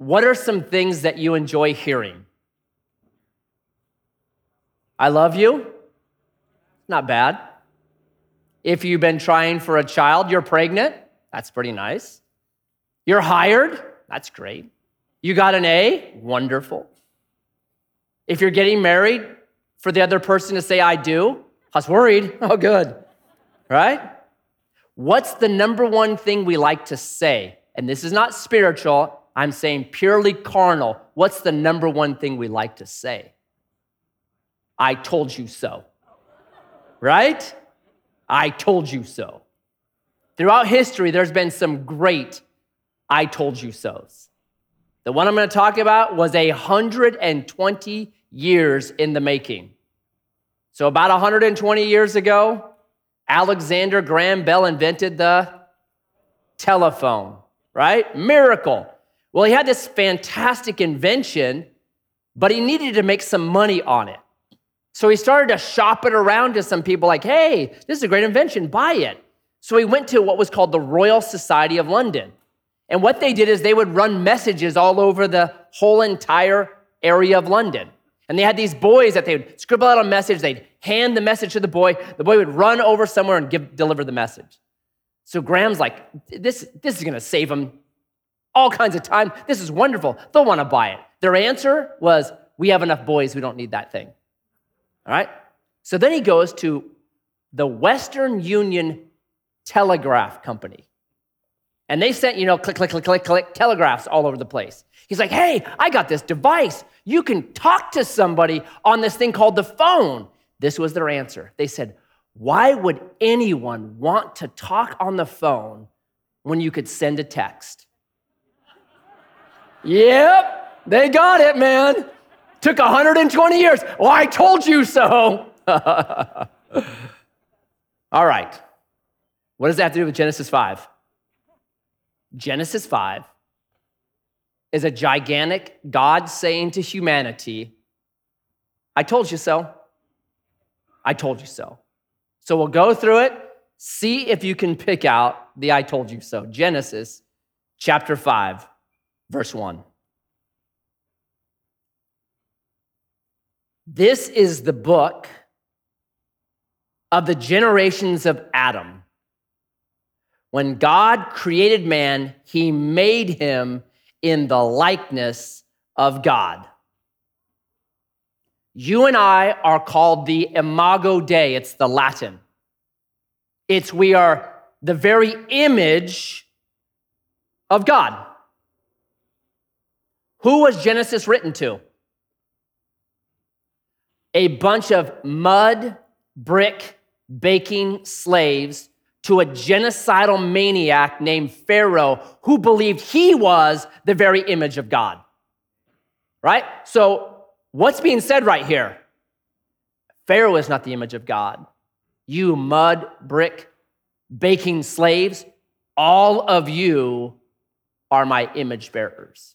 what are some things that you enjoy hearing? I love you? Not bad. If you've been trying for a child, you're pregnant, that's pretty nice. You're hired, that's great. You got an A, wonderful. If you're getting married, for the other person to say, I do, I was worried. Oh, good. Right? What's the number one thing we like to say? And this is not spiritual, I'm saying purely carnal. What's the number one thing we like to say? I told you so. Right? I told you so. Throughout history, there's been some great I told you so's. The one I'm going to talk about was 120 years in the making. So, about 120 years ago, Alexander Graham Bell invented the telephone, right? Miracle. Well, he had this fantastic invention, but he needed to make some money on it. So he started to shop it around to some people like, hey, this is a great invention, buy it. So he went to what was called the Royal Society of London. And what they did is they would run messages all over the whole entire area of London. And they had these boys that they would scribble out a message, they'd hand the message to the boy, the boy would run over somewhere and give, deliver the message. So Graham's like, this, this is gonna save them all kinds of time. This is wonderful. They'll wanna buy it. Their answer was, we have enough boys, we don't need that thing. All right? So then he goes to the Western Union Telegraph Company. And they sent, you know, click, click, click, click, click, telegraphs all over the place. He's like, hey, I got this device. You can talk to somebody on this thing called the phone. This was their answer. They said, why would anyone want to talk on the phone when you could send a text? Yep, they got it, man. Took 120 years. Well, I told you so. All right. What does that have to do with Genesis 5? Genesis 5 is a gigantic God saying to humanity, I told you so. I told you so. So we'll go through it, see if you can pick out the I told you so. Genesis chapter 5, verse 1. This is the book of the generations of Adam. When God created man, he made him in the likeness of God. You and I are called the imago Dei, it's the Latin. It's we are the very image of God. Who was Genesis written to? a bunch of mud, brick, baking slaves to a genocidal maniac named Pharaoh who believed he was the very image of God. Right? So, what's being said right here? Pharaoh is not the image of God. You mud, brick, baking slaves, all of you are my image bearers.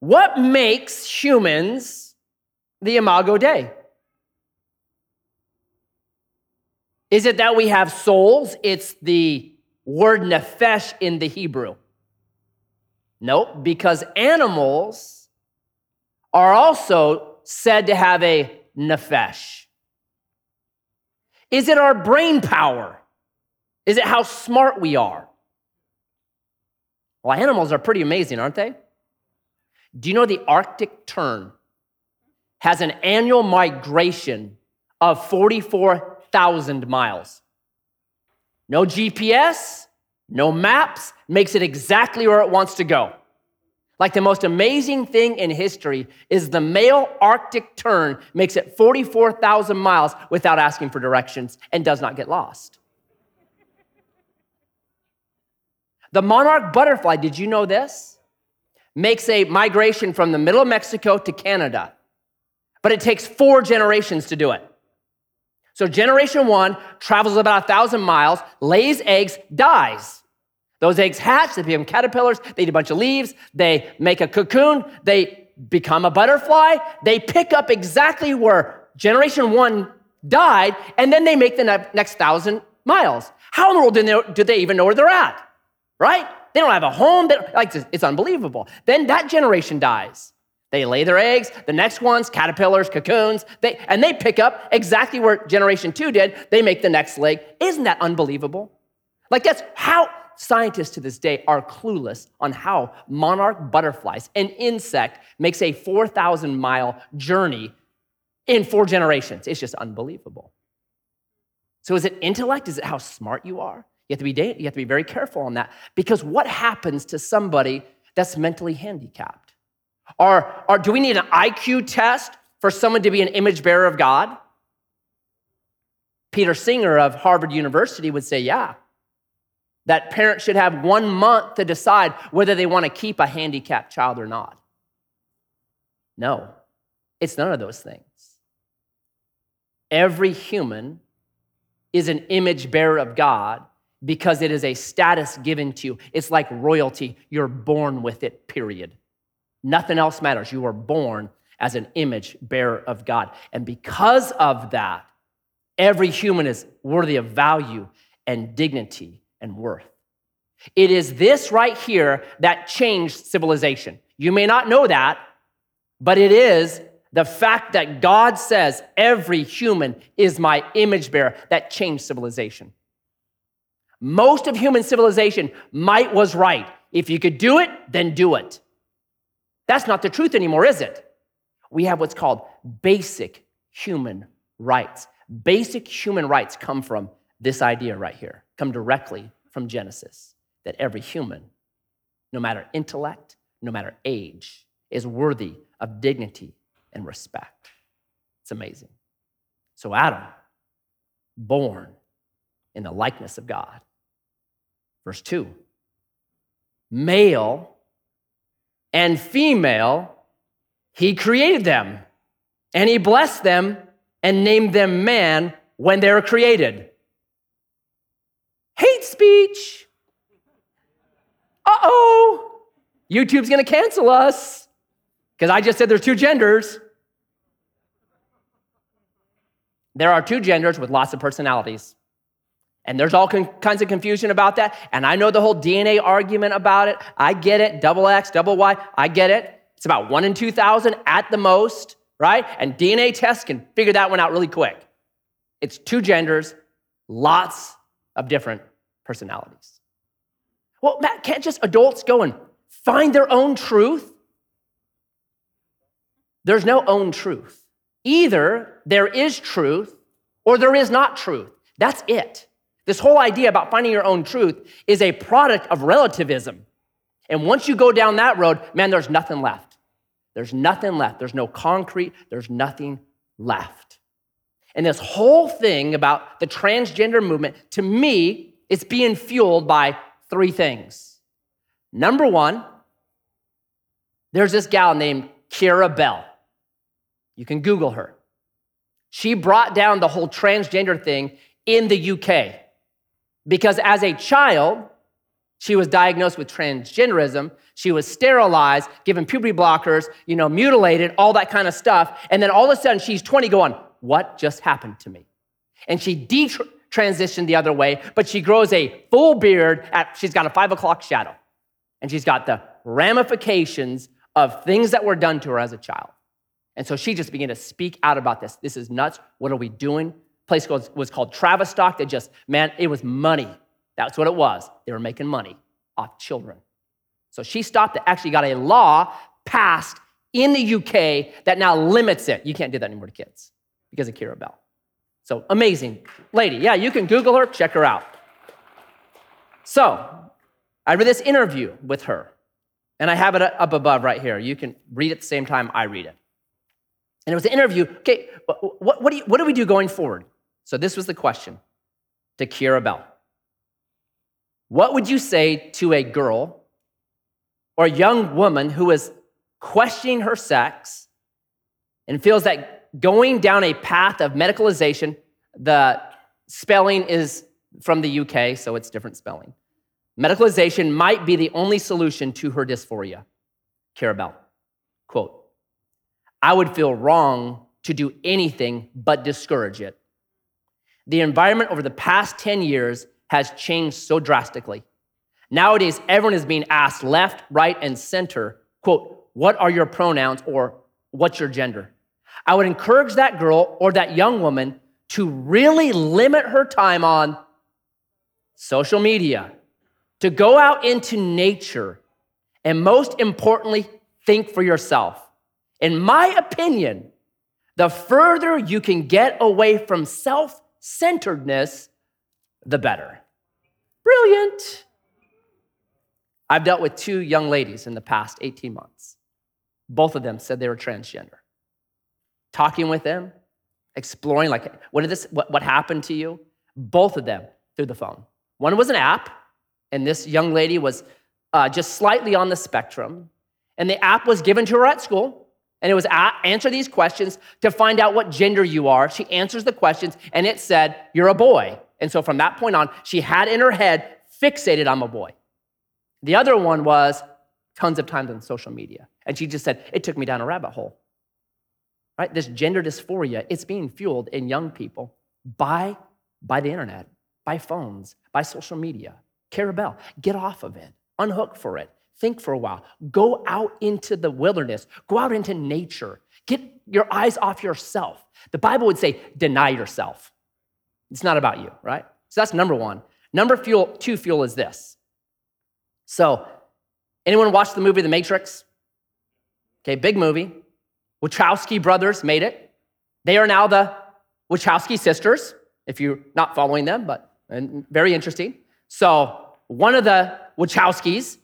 What makes humans the Imago Dei? Is it that we have souls? It's the word nephesh in the Hebrew. Nope, because animals are also said to have a nephesh. Is it our brain power? Is it how smart we are? Well, animals are pretty amazing, aren't they? Do you know the Arctic tern has an annual migration of 44,000 miles. No GPS, no maps, makes it exactly where it wants to go. Like the most amazing thing in history is the male Arctic tern makes it 44,000 miles without asking for directions and does not get lost. The monarch butterfly, did you know this? Makes a migration from the middle of Mexico to Canada but it takes four generations to do it. So, generation one travels about a thousand miles, lays eggs, dies. Those eggs hatch, they become caterpillars, they eat a bunch of leaves, they make a cocoon, they become a butterfly, they pick up exactly where generation one died, and then they make the next thousand miles. How in the world do they, do they even know where they're at? Right? They don't have a home. Like it's unbelievable. Then that generation dies. They lay their eggs. The next ones, caterpillars, cocoons, they, and they pick up exactly where generation two did. They make the next leg. Isn't that unbelievable? Like that's how scientists to this day are clueless on how monarch butterflies, an insect, makes a 4,000 mile journey in four generations. It's just unbelievable. So is it intellect? Is it how smart you are? You have to be, you have to be very careful on that because what happens to somebody that's mentally handicapped? Or, or do we need an IQ test for someone to be an image bearer of God? Peter Singer of Harvard University would say, yeah, that parents should have one month to decide whether they want to keep a handicapped child or not. No, it's none of those things. Every human is an image bearer of God because it is a status given to you. It's like royalty. You're born with it, period. Nothing else matters. You are born as an image bearer of God. And because of that, every human is worthy of value and dignity and worth. It is this right here that changed civilization. You may not know that, but it is the fact that God says every human is my image bearer that changed civilization. Most of human civilization, might was right. If you could do it, then do it. That's not the truth anymore, is it? We have what's called basic human rights. Basic human rights come from this idea right here, come directly from Genesis that every human, no matter intellect, no matter age, is worthy of dignity and respect. It's amazing. So, Adam, born in the likeness of God. Verse 2 male and female, he created them, and he blessed them and named them man when they were created. Hate speech. Uh oh, YouTube's gonna cancel us because I just said there's two genders. There are two genders with lots of personalities. And there's all con- kinds of confusion about that. And I know the whole DNA argument about it. I get it. Double X, double Y, I get it. It's about one in 2,000 at the most, right? And DNA tests can figure that one out really quick. It's two genders, lots of different personalities. Well, Matt, can't just adults go and find their own truth? There's no own truth. Either there is truth or there is not truth. That's it. This whole idea about finding your own truth is a product of relativism. And once you go down that road, man, there's nothing left. There's nothing left. There's no concrete, there's nothing left. And this whole thing about the transgender movement, to me, it's being fueled by three things. Number one, there's this gal named Keira Bell. You can Google her. She brought down the whole transgender thing in the UK because as a child, she was diagnosed with transgenderism. She was sterilized, given puberty blockers, you know, mutilated, all that kind of stuff. And then all of a sudden, she's 20 going, What just happened to me? And she detransitioned the other way, but she grows a full beard. At, she's got a five o'clock shadow. And she's got the ramifications of things that were done to her as a child. And so she just began to speak out about this. This is nuts. What are we doing? Place was, was called Tavistock. They just, man, it was money. That's what it was. They were making money off children. So she stopped it, actually got a law passed in the UK that now limits it. You can't do that anymore to kids because of Keira Bell. So amazing lady. Yeah, you can Google her, check her out. So I read this interview with her, and I have it up above right here. You can read it at the same time I read it. And it was an interview. Okay, what, what, do, you, what do we do going forward? So this was the question to Keira Bell. What would you say to a girl or young woman who is questioning her sex and feels that going down a path of medicalization, the spelling is from the UK, so it's different spelling. Medicalization might be the only solution to her dysphoria. Keira Bell, quote, I would feel wrong to do anything but discourage it. The environment over the past 10 years has changed so drastically. Nowadays, everyone is being asked left, right, and center, quote, what are your pronouns or what's your gender? I would encourage that girl or that young woman to really limit her time on social media, to go out into nature, and most importantly, think for yourself. In my opinion, the further you can get away from self centeredness, the better. Brilliant. I've dealt with two young ladies in the past 18 months. Both of them said they were transgender. Talking with them, exploring, like, what did this, what, what happened to you? Both of them through the phone. One was an app, and this young lady was uh, just slightly on the spectrum. And the app was given to her at school, and it was answer these questions to find out what gender you are. She answers the questions, and it said, You're a boy. And so from that point on, she had in her head fixated, I'm a boy. The other one was tons of times on social media. And she just said, It took me down a rabbit hole. Right? This gender dysphoria, it's being fueled in young people by, by the internet, by phones, by social media. Keira Bell, get off of it, unhook for it, think for a while, go out into the wilderness, go out into nature, get your eyes off yourself. The Bible would say, deny yourself. It's not about you, right? So that's number one. Number fuel, two fuel is this. So, anyone watch the movie The Matrix? Okay, big movie. Wachowski brothers made it. They are now the Wachowski sisters, if you're not following them, but very interesting. So, one of the Wachowskis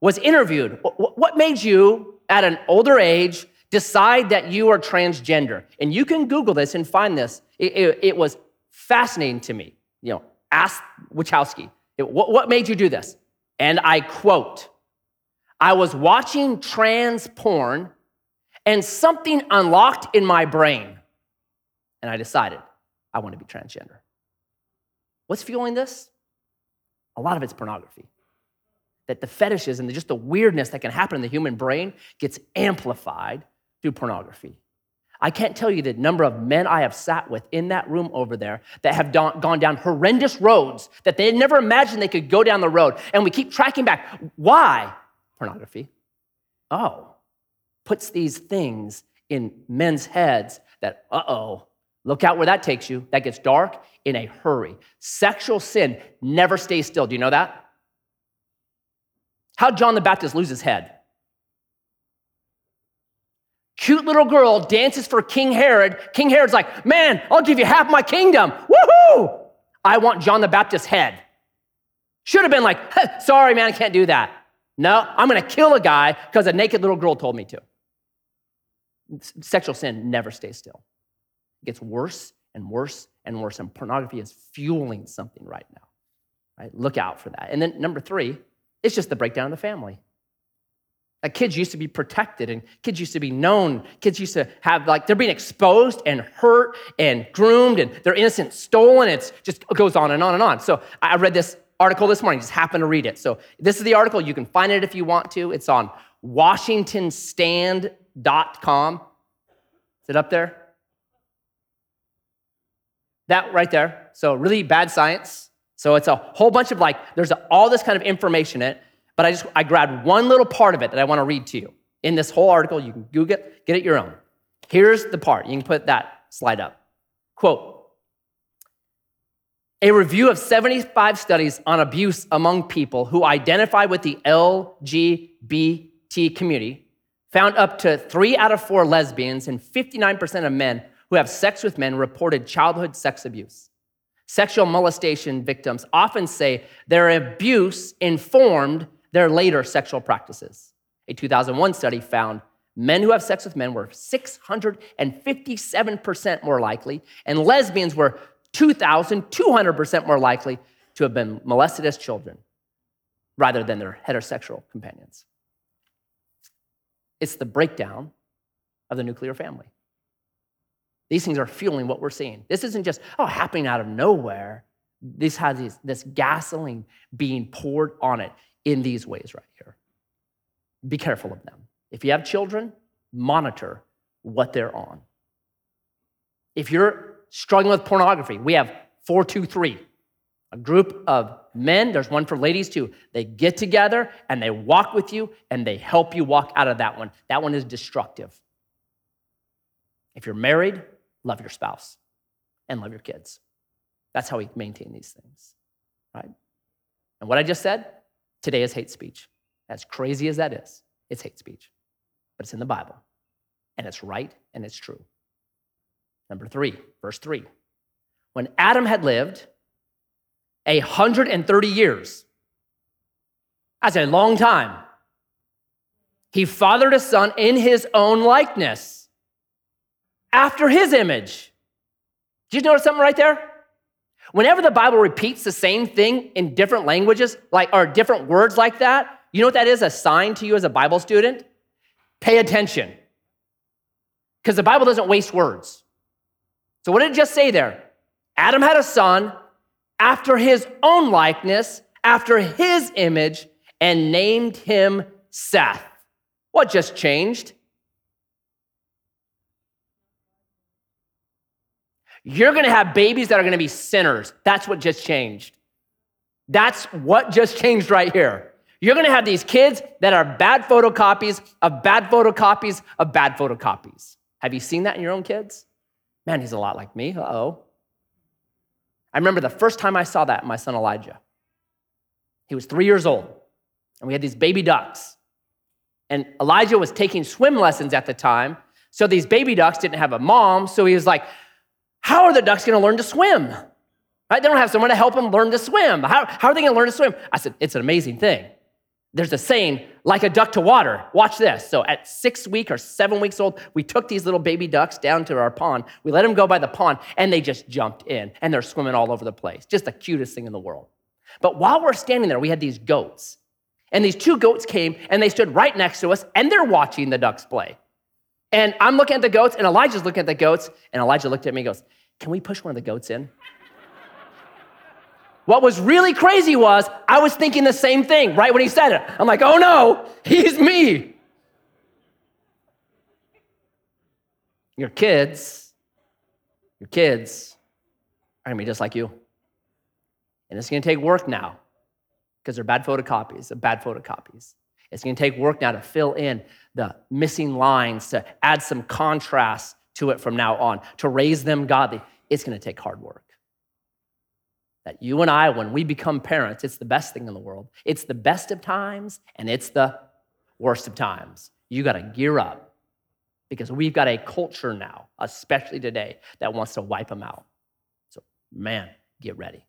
was interviewed. What made you, at an older age, decide that you are transgender? And you can Google this and find this. It, it, it was fascinating to me. You know, ask Wachowski, what, what made you do this? And I quote, I was watching trans porn and something unlocked in my brain. And I decided I want to be transgender. What's fueling this? A lot of it's pornography. That the fetishes and just the weirdness that can happen in the human brain gets amplified through pornography. I can't tell you the number of men I have sat with in that room over there that have gone down horrendous roads that they never imagined they could go down the road. And we keep tracking back. Why? Pornography. Oh, puts these things in men's heads that, uh oh, look out where that takes you. That gets dark in a hurry. Sexual sin never stays still. Do you know that? How'd John the Baptist lose his head? Cute little girl dances for King Herod. King Herod's like, man, I'll give you half my kingdom. Woohoo! I want John the Baptist's head. Should have been like, sorry, man, I can't do that. No, I'm gonna kill a guy because a naked little girl told me to. Sexual sin never stays still. It gets worse and worse and worse, and pornography is fueling something right now. Right? Look out for that. And then number three, it's just the breakdown of the family. Like kids used to be protected and kids used to be known. Kids used to have, like, they're being exposed and hurt and groomed and their innocence stolen. It's just it goes on and on and on. So I read this article this morning, just happened to read it. So this is the article. You can find it if you want to. It's on WashingtonStand.com. Is it up there? That right there. So really bad science. So it's a whole bunch of like, there's all this kind of information in it. But I just I grabbed one little part of it that I want to read to you. In this whole article, you can Google it, get it your own. Here's the part. You can put that slide up. Quote A review of 75 studies on abuse among people who identify with the LGBT community found up to three out of four lesbians and 59% of men who have sex with men reported childhood sex abuse. Sexual molestation victims often say their abuse informed their later sexual practices. A 2001 study found men who have sex with men were 657% more likely, and lesbians were 2,200% more likely to have been molested as children rather than their heterosexual companions. It's the breakdown of the nuclear family. These things are fueling what we're seeing. This isn't just, oh, happening out of nowhere. This has this, gasoline being poured on it in these ways right here. Be careful of them. If you have children, monitor what they're on. If you're struggling with pornography, we have 423, a group of Men, there's one for ladies too. They get together and they walk with you and they help you walk out of that one. That one is destructive. If you're married, love your spouse and love your kids. That's how we maintain these things, right? And what I just said today is hate speech. As crazy as that is, it's hate speech, but it's in the Bible and it's right and it's true. Number three, verse three. When Adam had lived 130 years, that's a long time. He fathered a son in his own likeness, after his image. Did you notice something right there? Whenever the Bible repeats the same thing in different languages, like or different words like that, you know what that is a sign to you as a Bible student? Pay attention. Because the Bible doesn't waste words. So, what did it just say there? Adam had a son after his own likeness, after his image, and named him Seth. What just changed? You're gonna have babies that are gonna be sinners. That's what just changed. That's what just changed right here. You're gonna have these kids that are bad photocopies of bad photocopies of bad photocopies. Have you seen that in your own kids? Man, he's a lot like me. Uh oh. I remember the first time I saw that in my son Elijah. He was three years old, and we had these baby ducks. And Elijah was taking swim lessons at the time. So these baby ducks didn't have a mom. So he was like, How are the ducks going to learn to swim? Right? They don't have someone to help them learn to swim. How, how are they going to learn to swim? I said, It's an amazing thing. There's a saying, like a duck to water. Watch this. So at six week or seven weeks old, we took these little baby ducks down to our pond. We let them go by the pond, and they just jumped in, and they're swimming all over the place. Just the cutest thing in the world. But while we're standing there, we had these goats. And these two goats came, and they stood right next to us, and they're watching the ducks play. And I'm looking at the goats, and Elijah's looking at the goats, and Elijah looked at me and goes, Can we push one of the goats in? What was really crazy was I was thinking the same thing right when he said it. I'm like, oh no, he's me. Your kids, your kids are gonna be just like you. And it's gonna take work now because they're bad photocopies of bad photocopies. It's gonna take work now to fill in the missing lines, to add some contrast to it from now on, to raise them godly. It's gonna take hard work that you and I, when we become parents, it's the best thing in the world. It's the best of times and it's the worst of times. You got to gear up because we've got a culture now, especially today, that wants to wipe them out. So, man, get ready.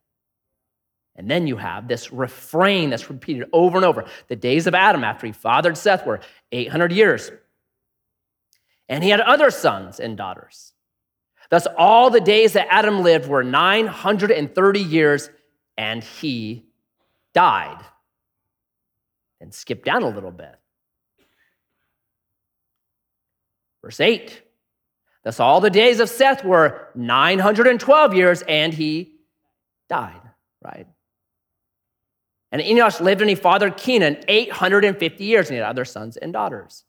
And then you have this refrain that's repeated over and over. The days of Adam after he fathered Seth were 800 years. And he had other sons and daughters. Thus, all the days that Adam lived were 930 years, and he died. And skip down a little bit. Verse 8. Thus, all the days of Seth were 912 years, and he died, right? And Enosh lived and he fathered Kenan 850 years, and he had other sons and daughters.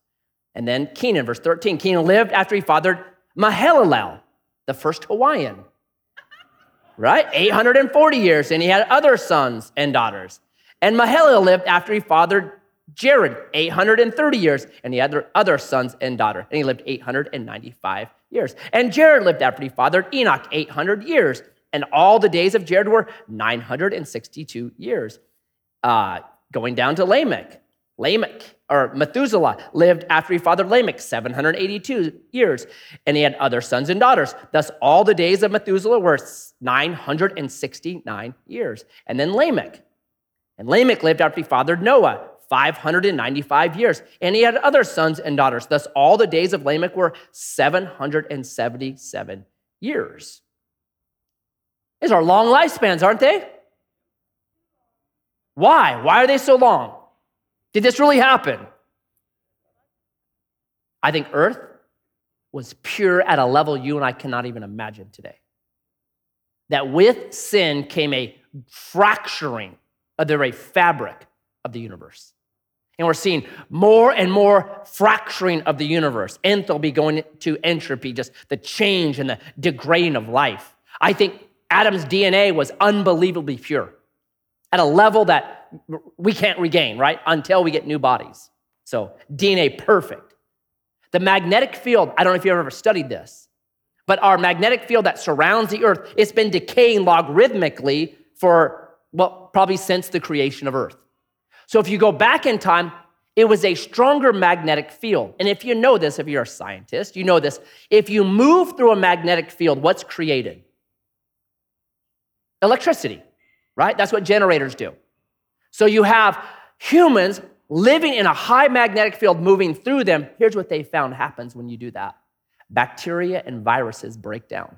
And then Kenan, verse 13, Kenan lived after he fathered Mahalalel the first Hawaiian, right? 840 years, and he had other sons and daughters. And Mahalalel lived after he fathered Jared 830 years, and he had other sons and daughters, and he lived 895 years. And Jared lived after he fathered Enoch 800 years, and all the days of Jared were 962 years. Uh, going down to Lamech, Lamech or Methuselah lived after he fathered Lamech 782 years, and he had other sons and daughters. Thus, all the days of Methuselah were 969 years. And then Lamech. And Lamech lived after he fathered Noah 595 years, and he had other sons and daughters. Thus, all the days of Lamech were 777 years. These are long lifespans, aren't they? Why? Why are they so long? Did this really happen? I think earth was pure at a level you and I cannot even imagine today. That with sin came a fracturing of the very fabric of the universe. And we're seeing more and more fracturing of the universe. Enthalpy going to entropy, just the change and the degrading of life. I think Adam's DNA was unbelievably pure. At a level that we can't regain, right? Until we get new bodies. So DNA perfect. The magnetic field, I don't know if you've ever studied this, but our magnetic field that surrounds the earth, it's been decaying logarithmically for, well, probably since the creation of earth. So if you go back in time, it was a stronger magnetic field. And if you know this, if you're a scientist, you know this. If you move through a magnetic field, what's created? Electricity, right? That's what generators do. So you have humans living in a high magnetic field moving through them. Here's what they found happens when you do that bacteria and viruses break down.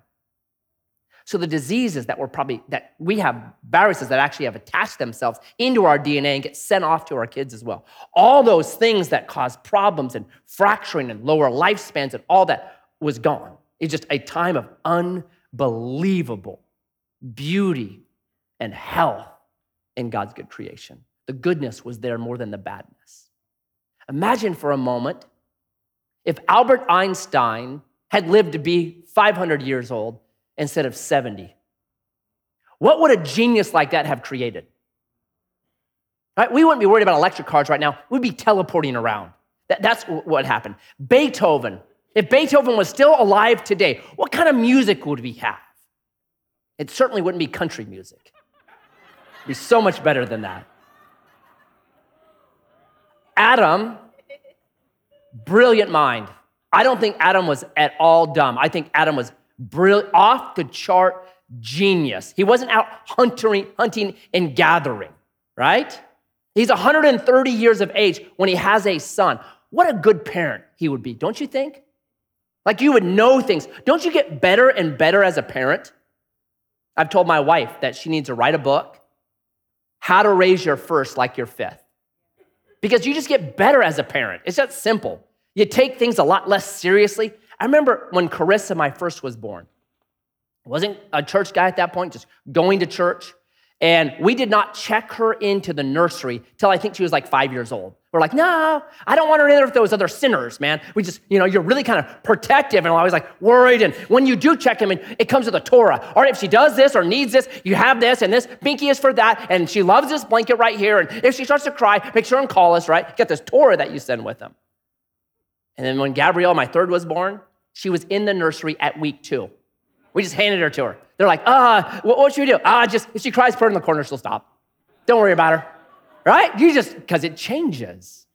So the diseases that we're probably that we have viruses that actually have attached themselves into our DNA and get sent off to our kids as well. All those things that cause problems and fracturing and lower lifespans and all that was gone. It's just a time of unbelievable beauty and health in God's good creation. The goodness was there more than the badness. Imagine for a moment if Albert Einstein had lived to be 500 years old instead of 70. What would a genius like that have created? Right? We wouldn't be worried about electric cars right now. We'd be teleporting around. That, that's what happened. Beethoven, if Beethoven was still alive today, what kind of music would we have? It certainly wouldn't be country music. Be so much better than that. Adam, brilliant mind. I don't think Adam was at all dumb. I think Adam was brilliant, off the chart genius. He wasn't out hunting, hunting and gathering, right? He's 130 years of age when he has a son. What a good parent he would be, don't you think? Like you would know things. Don't you get better and better as a parent? I've told my wife that she needs to write a book, How to Raise Your First Like Your Fifth. Because you just get better as a parent. It's that simple. You take things a lot less seriously. I remember when Carissa, my first, was born. I wasn't a church guy at that point, just going to church. And we did not check her into the nursery till I think she was like five years old. We're like, no, I don't want to in there with those other sinners, man. We just, you know, you're really kind of protective and always like worried. And when you do check him in, it comes with a Torah. Or if she does this or needs this, you have this and this. Binky is for that. And she loves this blanket right here. And if she starts to cry, make sure and call us, right? Get this Torah that you send with them. And then when Gabrielle, my third, was born, she was in the nursery at week two. We just handed her to her. They're like, ah, what, what should we do? Ah, just, if she cries, put her in the corner, she'll stop. Don't worry about her. Right? You just, because it changes.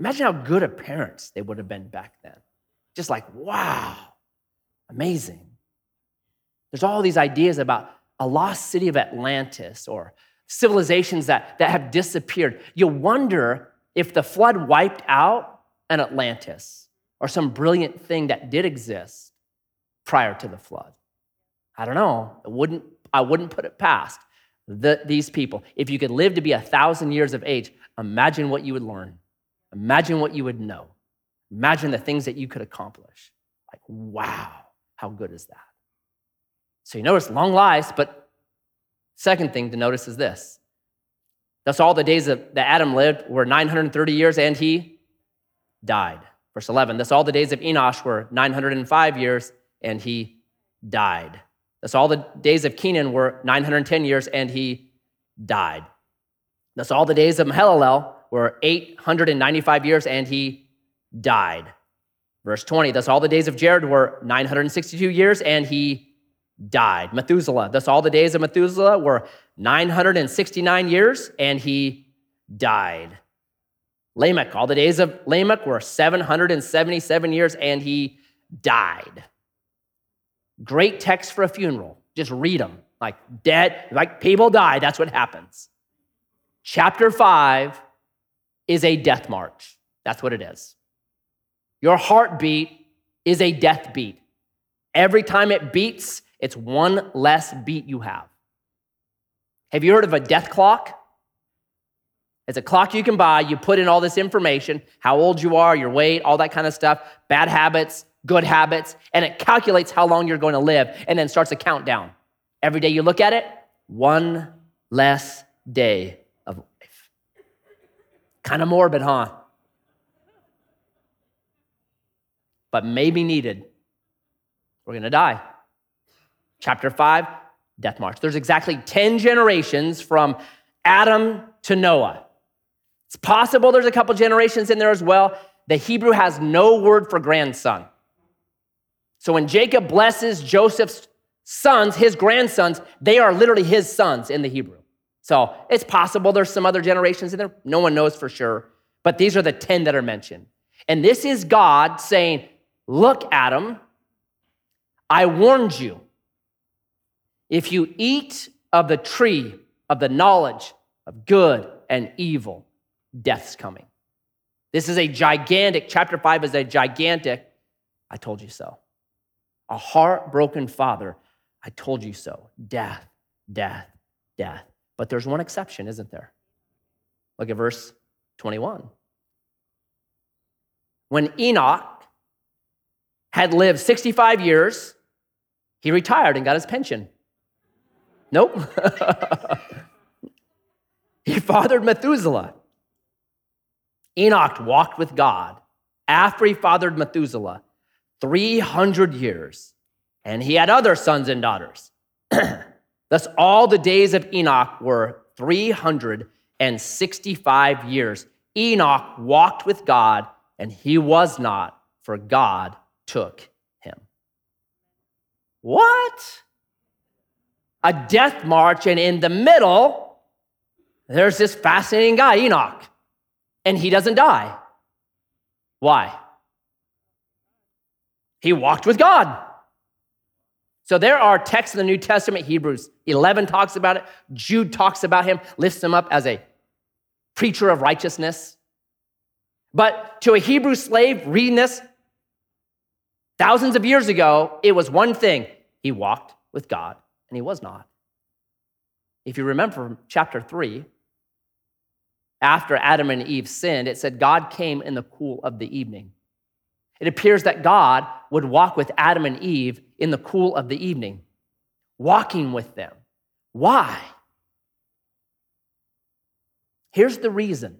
Imagine how good of parents they would have been back then. Just like, wow, amazing. There's all these ideas about a lost city of Atlantis or civilizations that, that have disappeared. You wonder if the flood wiped out an Atlantis or some brilliant thing that did exist prior to the flood. I don't know. I wouldn't, I wouldn't put it past the, these people. If you could live to be a thousand years of age, imagine what you would learn. Imagine what you would know. Imagine the things that you could accomplish. Like, wow, how good is that? So you notice long lives, but second thing to notice is this. That's all the days that Adam lived were 930 years and he died. Verse 11, that's all the days of Enosh were 905 years, and he died. That's all the days of Kenan were 910 years, and he died. That's all the days of Mahalalel were 895 years, and he died. Verse 20, that's all the days of Jared were 962 years, and he died. Methuselah, that's all the days of Methuselah were 969 years, and he died. Lamech, all the days of Lamech were 777 years and he died. Great text for a funeral. Just read them. Like dead, like people die. That's what happens. Chapter five is a death march. That's what it is. Your heartbeat is a death beat. Every time it beats, it's one less beat you have. Have you heard of a death clock? It's a clock you can buy. You put in all this information how old you are, your weight, all that kind of stuff, bad habits, good habits, and it calculates how long you're going to live and then starts a countdown. Every day you look at it, one less day of life. Kind of morbid, huh? But maybe needed. We're going to die. Chapter 5, death march. There's exactly 10 generations from Adam to Noah. It's possible there's a couple generations in there as well. The Hebrew has no word for grandson. So when Jacob blesses Joseph's sons, his grandsons, they are literally his sons in the Hebrew. So it's possible there's some other generations in there. No one knows for sure. But these are the 10 that are mentioned. And this is God saying, Look, Adam, I warned you. If you eat of the tree of the knowledge of good and evil, death's coming. This is a gigantic, chapter five is a gigantic, I told you so. A heartbroken father, I told you so. Death, death, death. But there's one exception, isn't there? Look at verse 21. When Enoch had lived 65 years, he retired and got his pension. Nope. he fathered Methuselah. Enoch walked with God after he fathered Methuselah 300 years, and he had other sons and daughters. Thus, all the days of Enoch were 365 years. Enoch walked with God, and he was not, for God took him. What? A death march, and in the middle, there's this fascinating guy, Enoch, and he doesn't die. Why? He walked with God. So there are texts in the New Testament, Hebrews 11 talks about it, Jude talks about him, lifts him up as a preacher of righteousness. But to a Hebrew slave reading this thousands of years ago, it was one thing he walked with God, and he was not. If you remember from chapter 3, after Adam and Eve sinned, it said God came in the cool of the evening. It appears that God would walk with Adam and Eve in the cool of the evening, walking with them. Why? Here's the reason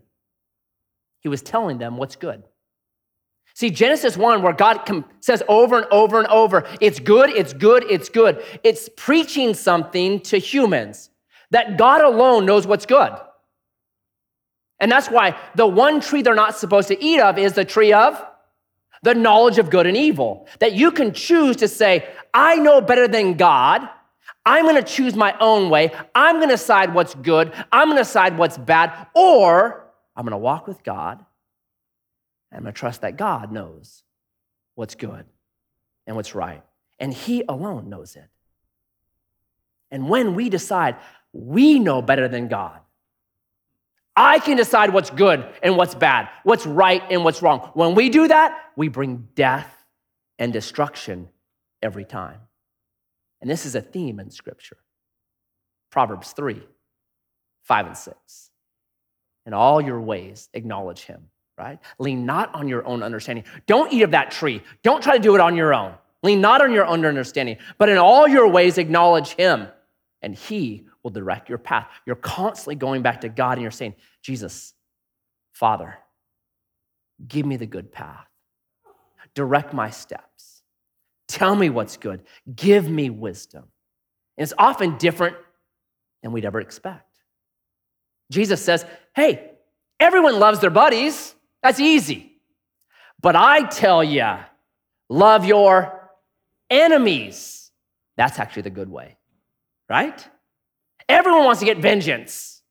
He was telling them what's good. See, Genesis 1, where God says over and over and over, it's good, it's good, it's good. It's preaching something to humans that God alone knows what's good. And that's why the one tree they're not supposed to eat of is the tree of the knowledge of good and evil. That you can choose to say, I know better than God. I'm going to choose my own way. I'm going to decide what's good. I'm going to decide what's bad. Or I'm going to walk with God. I'm going to trust that God knows what's good and what's right. And He alone knows it. And when we decide we know better than God, I can decide what's good and what's bad, what's right and what's wrong. When we do that, we bring death and destruction every time. And this is a theme in Scripture Proverbs 3 5 and 6. In all your ways, acknowledge him, right? Lean not on your own understanding. Don't eat of that tree. Don't try to do it on your own. Lean not on your own understanding, but in all your ways, acknowledge him, and he will direct your path. You're constantly going back to God and you're saying, Jesus, Father, give me the good path. Direct my steps. Tell me what's good. Give me wisdom. And it's often different than we'd ever expect. Jesus says, Hey, everyone loves their buddies. That's easy. But I tell you, love your enemies. That's actually the good way, right? Everyone wants to get vengeance.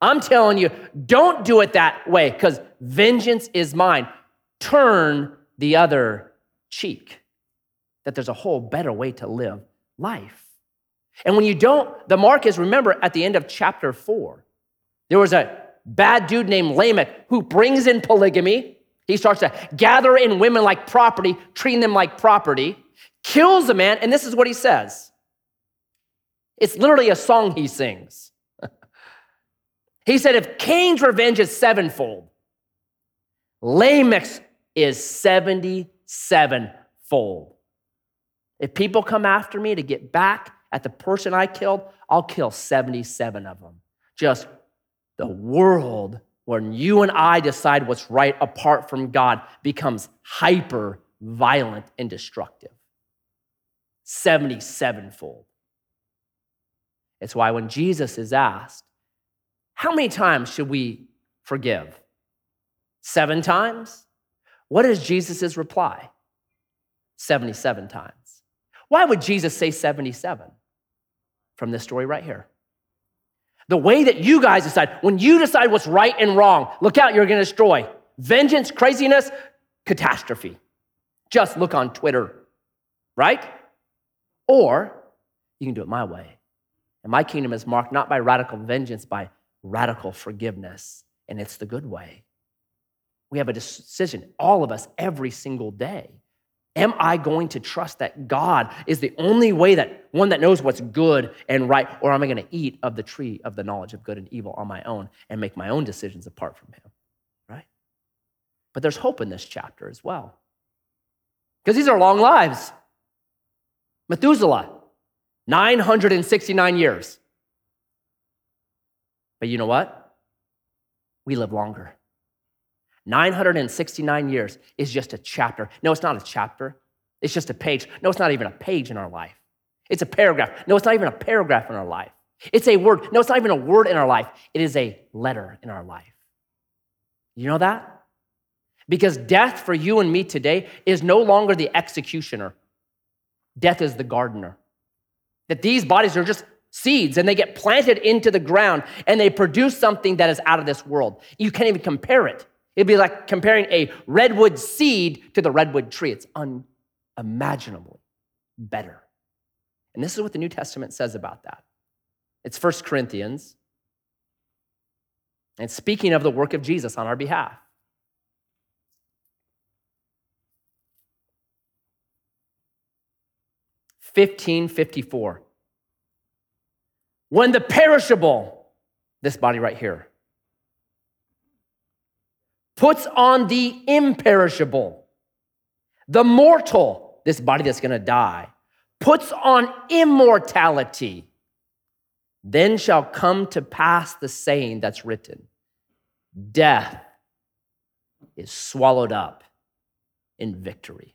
I'm telling you, don't do it that way because vengeance is mine. Turn the other cheek. That there's a whole better way to live life. And when you don't, the mark is remember at the end of chapter four, there was a bad dude named Lamech who brings in polygamy. He starts to gather in women like property, treating them like property, kills a man, and this is what he says it's literally a song he sings. he said, if Cain's revenge is sevenfold, Lamech's is 77 fold. If people come after me to get back at the person I killed, I'll kill 77 of them. Just the world, when you and I decide what's right apart from God, becomes hyper violent and destructive. 77 fold. It's why when Jesus is asked, How many times should we forgive? Seven times? What is Jesus' reply? 77 times. Why would Jesus say 77? From this story right here. The way that you guys decide, when you decide what's right and wrong, look out, you're gonna destroy. Vengeance, craziness, catastrophe. Just look on Twitter, right? Or you can do it my way. And my kingdom is marked not by radical vengeance, by radical forgiveness. And it's the good way. We have a decision, all of us, every single day. Am I going to trust that God is the only way that one that knows what's good and right, or am I going to eat of the tree of the knowledge of good and evil on my own and make my own decisions apart from Him? Right? But there's hope in this chapter as well. Because these are long lives. Methuselah, 969 years. But you know what? We live longer. 969 years is just a chapter. No, it's not a chapter. It's just a page. No, it's not even a page in our life. It's a paragraph. No, it's not even a paragraph in our life. It's a word. No, it's not even a word in our life. It is a letter in our life. You know that? Because death for you and me today is no longer the executioner, death is the gardener. That these bodies are just seeds and they get planted into the ground and they produce something that is out of this world. You can't even compare it. It'd be like comparing a redwood seed to the redwood tree. It's unimaginably better. And this is what the New Testament says about that. It's First Corinthians. And speaking of the work of Jesus on our behalf. Fifteen fifty four. When the perishable, this body right here, puts on the imperishable. The mortal, this body that's gonna die, puts on immortality. Then shall come to pass the saying that's written Death is swallowed up in victory.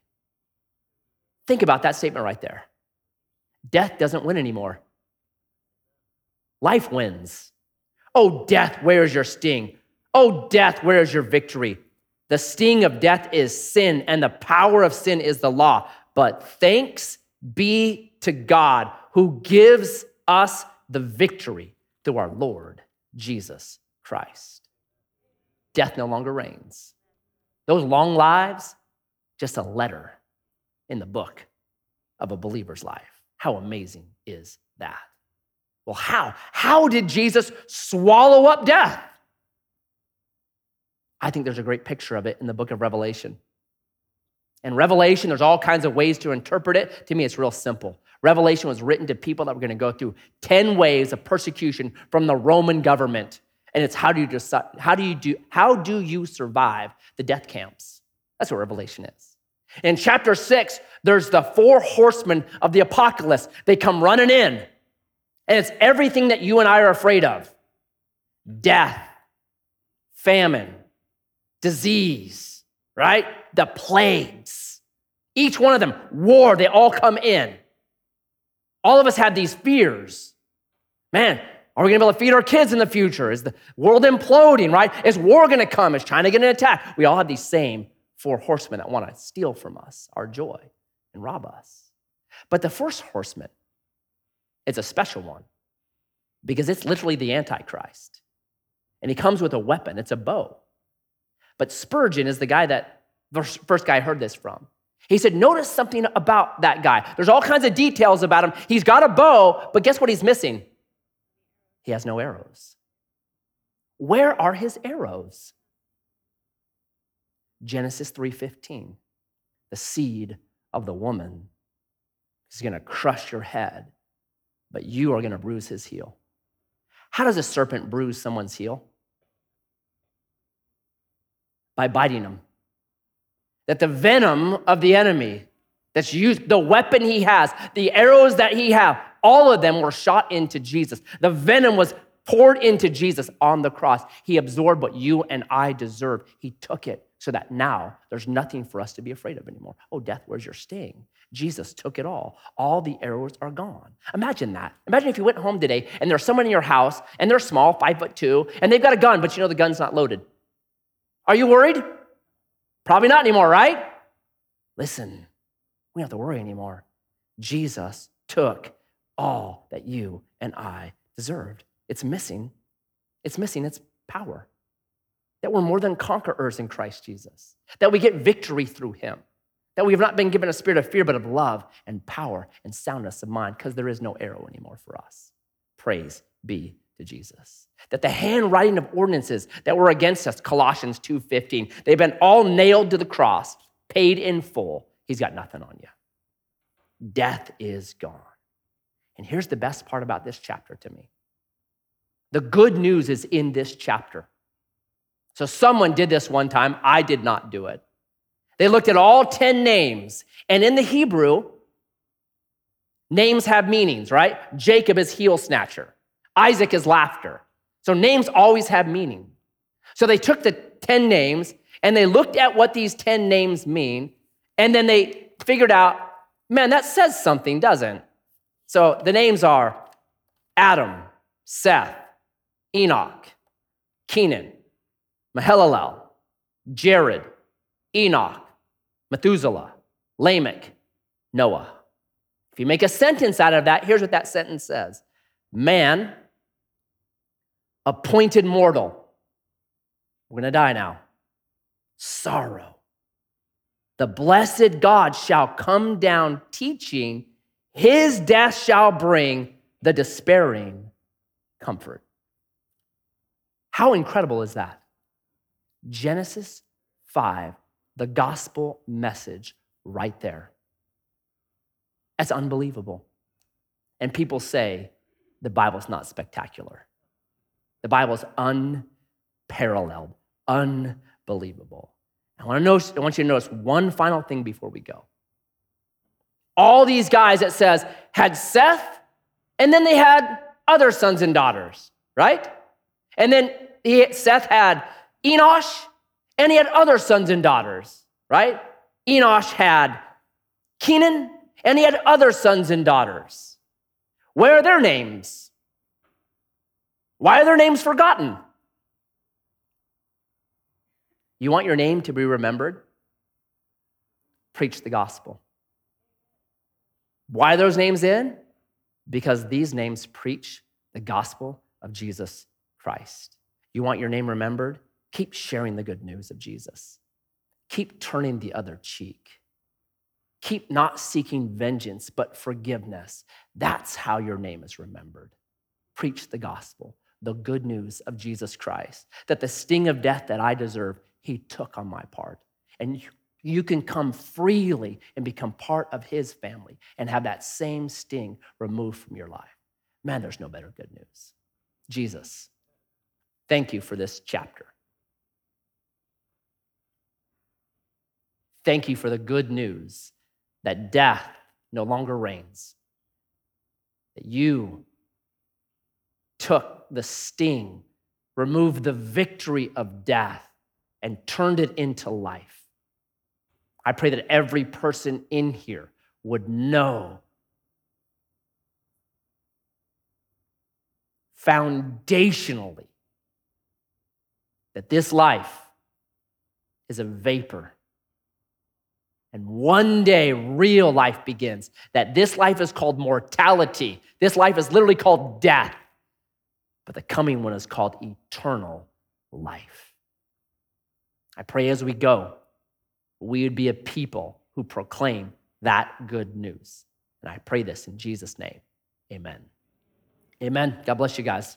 Think about that statement right there. Death doesn't win anymore. Life wins. Oh, death, where is your sting? Oh, death, where is your victory? The sting of death is sin, and the power of sin is the law. But thanks be to God who gives us the victory through our Lord Jesus Christ. Death no longer reigns. Those long lives, just a letter in the book of a believer's life. How amazing is that? Well, how? How did Jesus swallow up death? I think there's a great picture of it in the book of Revelation. In Revelation, there's all kinds of ways to interpret it. To me, it's real simple. Revelation was written to people that were going to go through 10 waves of persecution from the Roman government. And it's how do you decide, how do you do, how do you survive the death camps? That's what Revelation is. In chapter six, there's the four horsemen of the apocalypse. They come running in, and it's everything that you and I are afraid of death, famine, disease, right? The plagues. Each one of them, war, they all come in. All of us have these fears. Man, are we gonna be able to feed our kids in the future? Is the world imploding, right? Is war gonna come? Is China gonna attack? We all have these same four horsemen that wanna steal from us our joy and rob us. But the first horseman is a special one because it's literally the Antichrist. And he comes with a weapon, it's a bow. But Spurgeon is the guy that the first guy heard this from. He said, Notice something about that guy. There's all kinds of details about him. He's got a bow, but guess what he's missing? He has no arrows. Where are his arrows? Genesis 3:15. The seed of the woman is going to crush your head, but you are going to bruise his heel. How does a serpent bruise someone's heel? by biting him. That the venom of the enemy that's used, the weapon he has, the arrows that he have, all of them were shot into Jesus. The venom was poured into Jesus on the cross. He absorbed what you and I deserve. He took it so that now there's nothing for us to be afraid of anymore. Oh, death, where's your sting? Jesus took it all. All the arrows are gone. Imagine that. Imagine if you went home today and there's someone in your house and they're small, five foot two, and they've got a gun, but you know the gun's not loaded. Are you worried? Probably not anymore, right? Listen, we don't have to worry anymore. Jesus took all that you and I deserved. It's missing. It's missing its power. That we're more than conquerors in Christ Jesus. That we get victory through him. That we have not been given a spirit of fear, but of love and power and soundness of mind, because there is no arrow anymore for us. Praise be to Jesus. That the handwriting of ordinances that were against us, Colossians 2:15, they've been all nailed to the cross, paid in full. He's got nothing on you. Death is gone. And here's the best part about this chapter to me. The good news is in this chapter. So someone did this one time. I did not do it. They looked at all 10 names, and in the Hebrew, names have meanings, right? Jacob is heel snatcher, Isaac is laughter. So names always have meaning. So they took the 10 names and they looked at what these 10 names mean, and then they figured out, man, that says something, doesn't? So the names are Adam, Seth, Enosh, Kenan, Mahalalel, Jared, Enoch, Methuselah, Lamech, Noah. If you make a sentence out of that, here's what that sentence says Man, appointed mortal, we're gonna die now, sorrow. The blessed God shall come down teaching, his death shall bring the despairing comfort. How incredible is that? Genesis 5 the gospel message right there. That's unbelievable. And people say the Bible's not spectacular. The Bible's unparalleled, unbelievable. I want, to notice, I want you to notice one final thing before we go. All these guys, it says, had Seth, and then they had other sons and daughters, right? And then he, Seth had Enosh, and he had other sons and daughters, right? Enosh had Kenan, and he had other sons and daughters. Where are their names? Why are their names forgotten? You want your name to be remembered? Preach the gospel. Why are those names in? Because these names preach the gospel of Jesus Christ. You want your name remembered? Keep sharing the good news of Jesus. Keep turning the other cheek. Keep not seeking vengeance, but forgiveness. That's how your name is remembered. Preach the gospel, the good news of Jesus Christ, that the sting of death that I deserve, he took on my part. And you, can come freely and become part of his family and have that same sting removed from your life. Man, there's no better good news. Jesus, thank you for this chapter. Thank you for the good news that death no longer reigns, that you took the sting, removed the victory of death, and turned it into life. I pray that every person in here would know foundationally that this life is a vapor and one day, real life begins. That this life is called mortality. This life is literally called death. But the coming one is called eternal life. I pray as we go, we would be a people who proclaim that good news. And I pray this in Jesus' name. Amen. Amen. God bless you guys.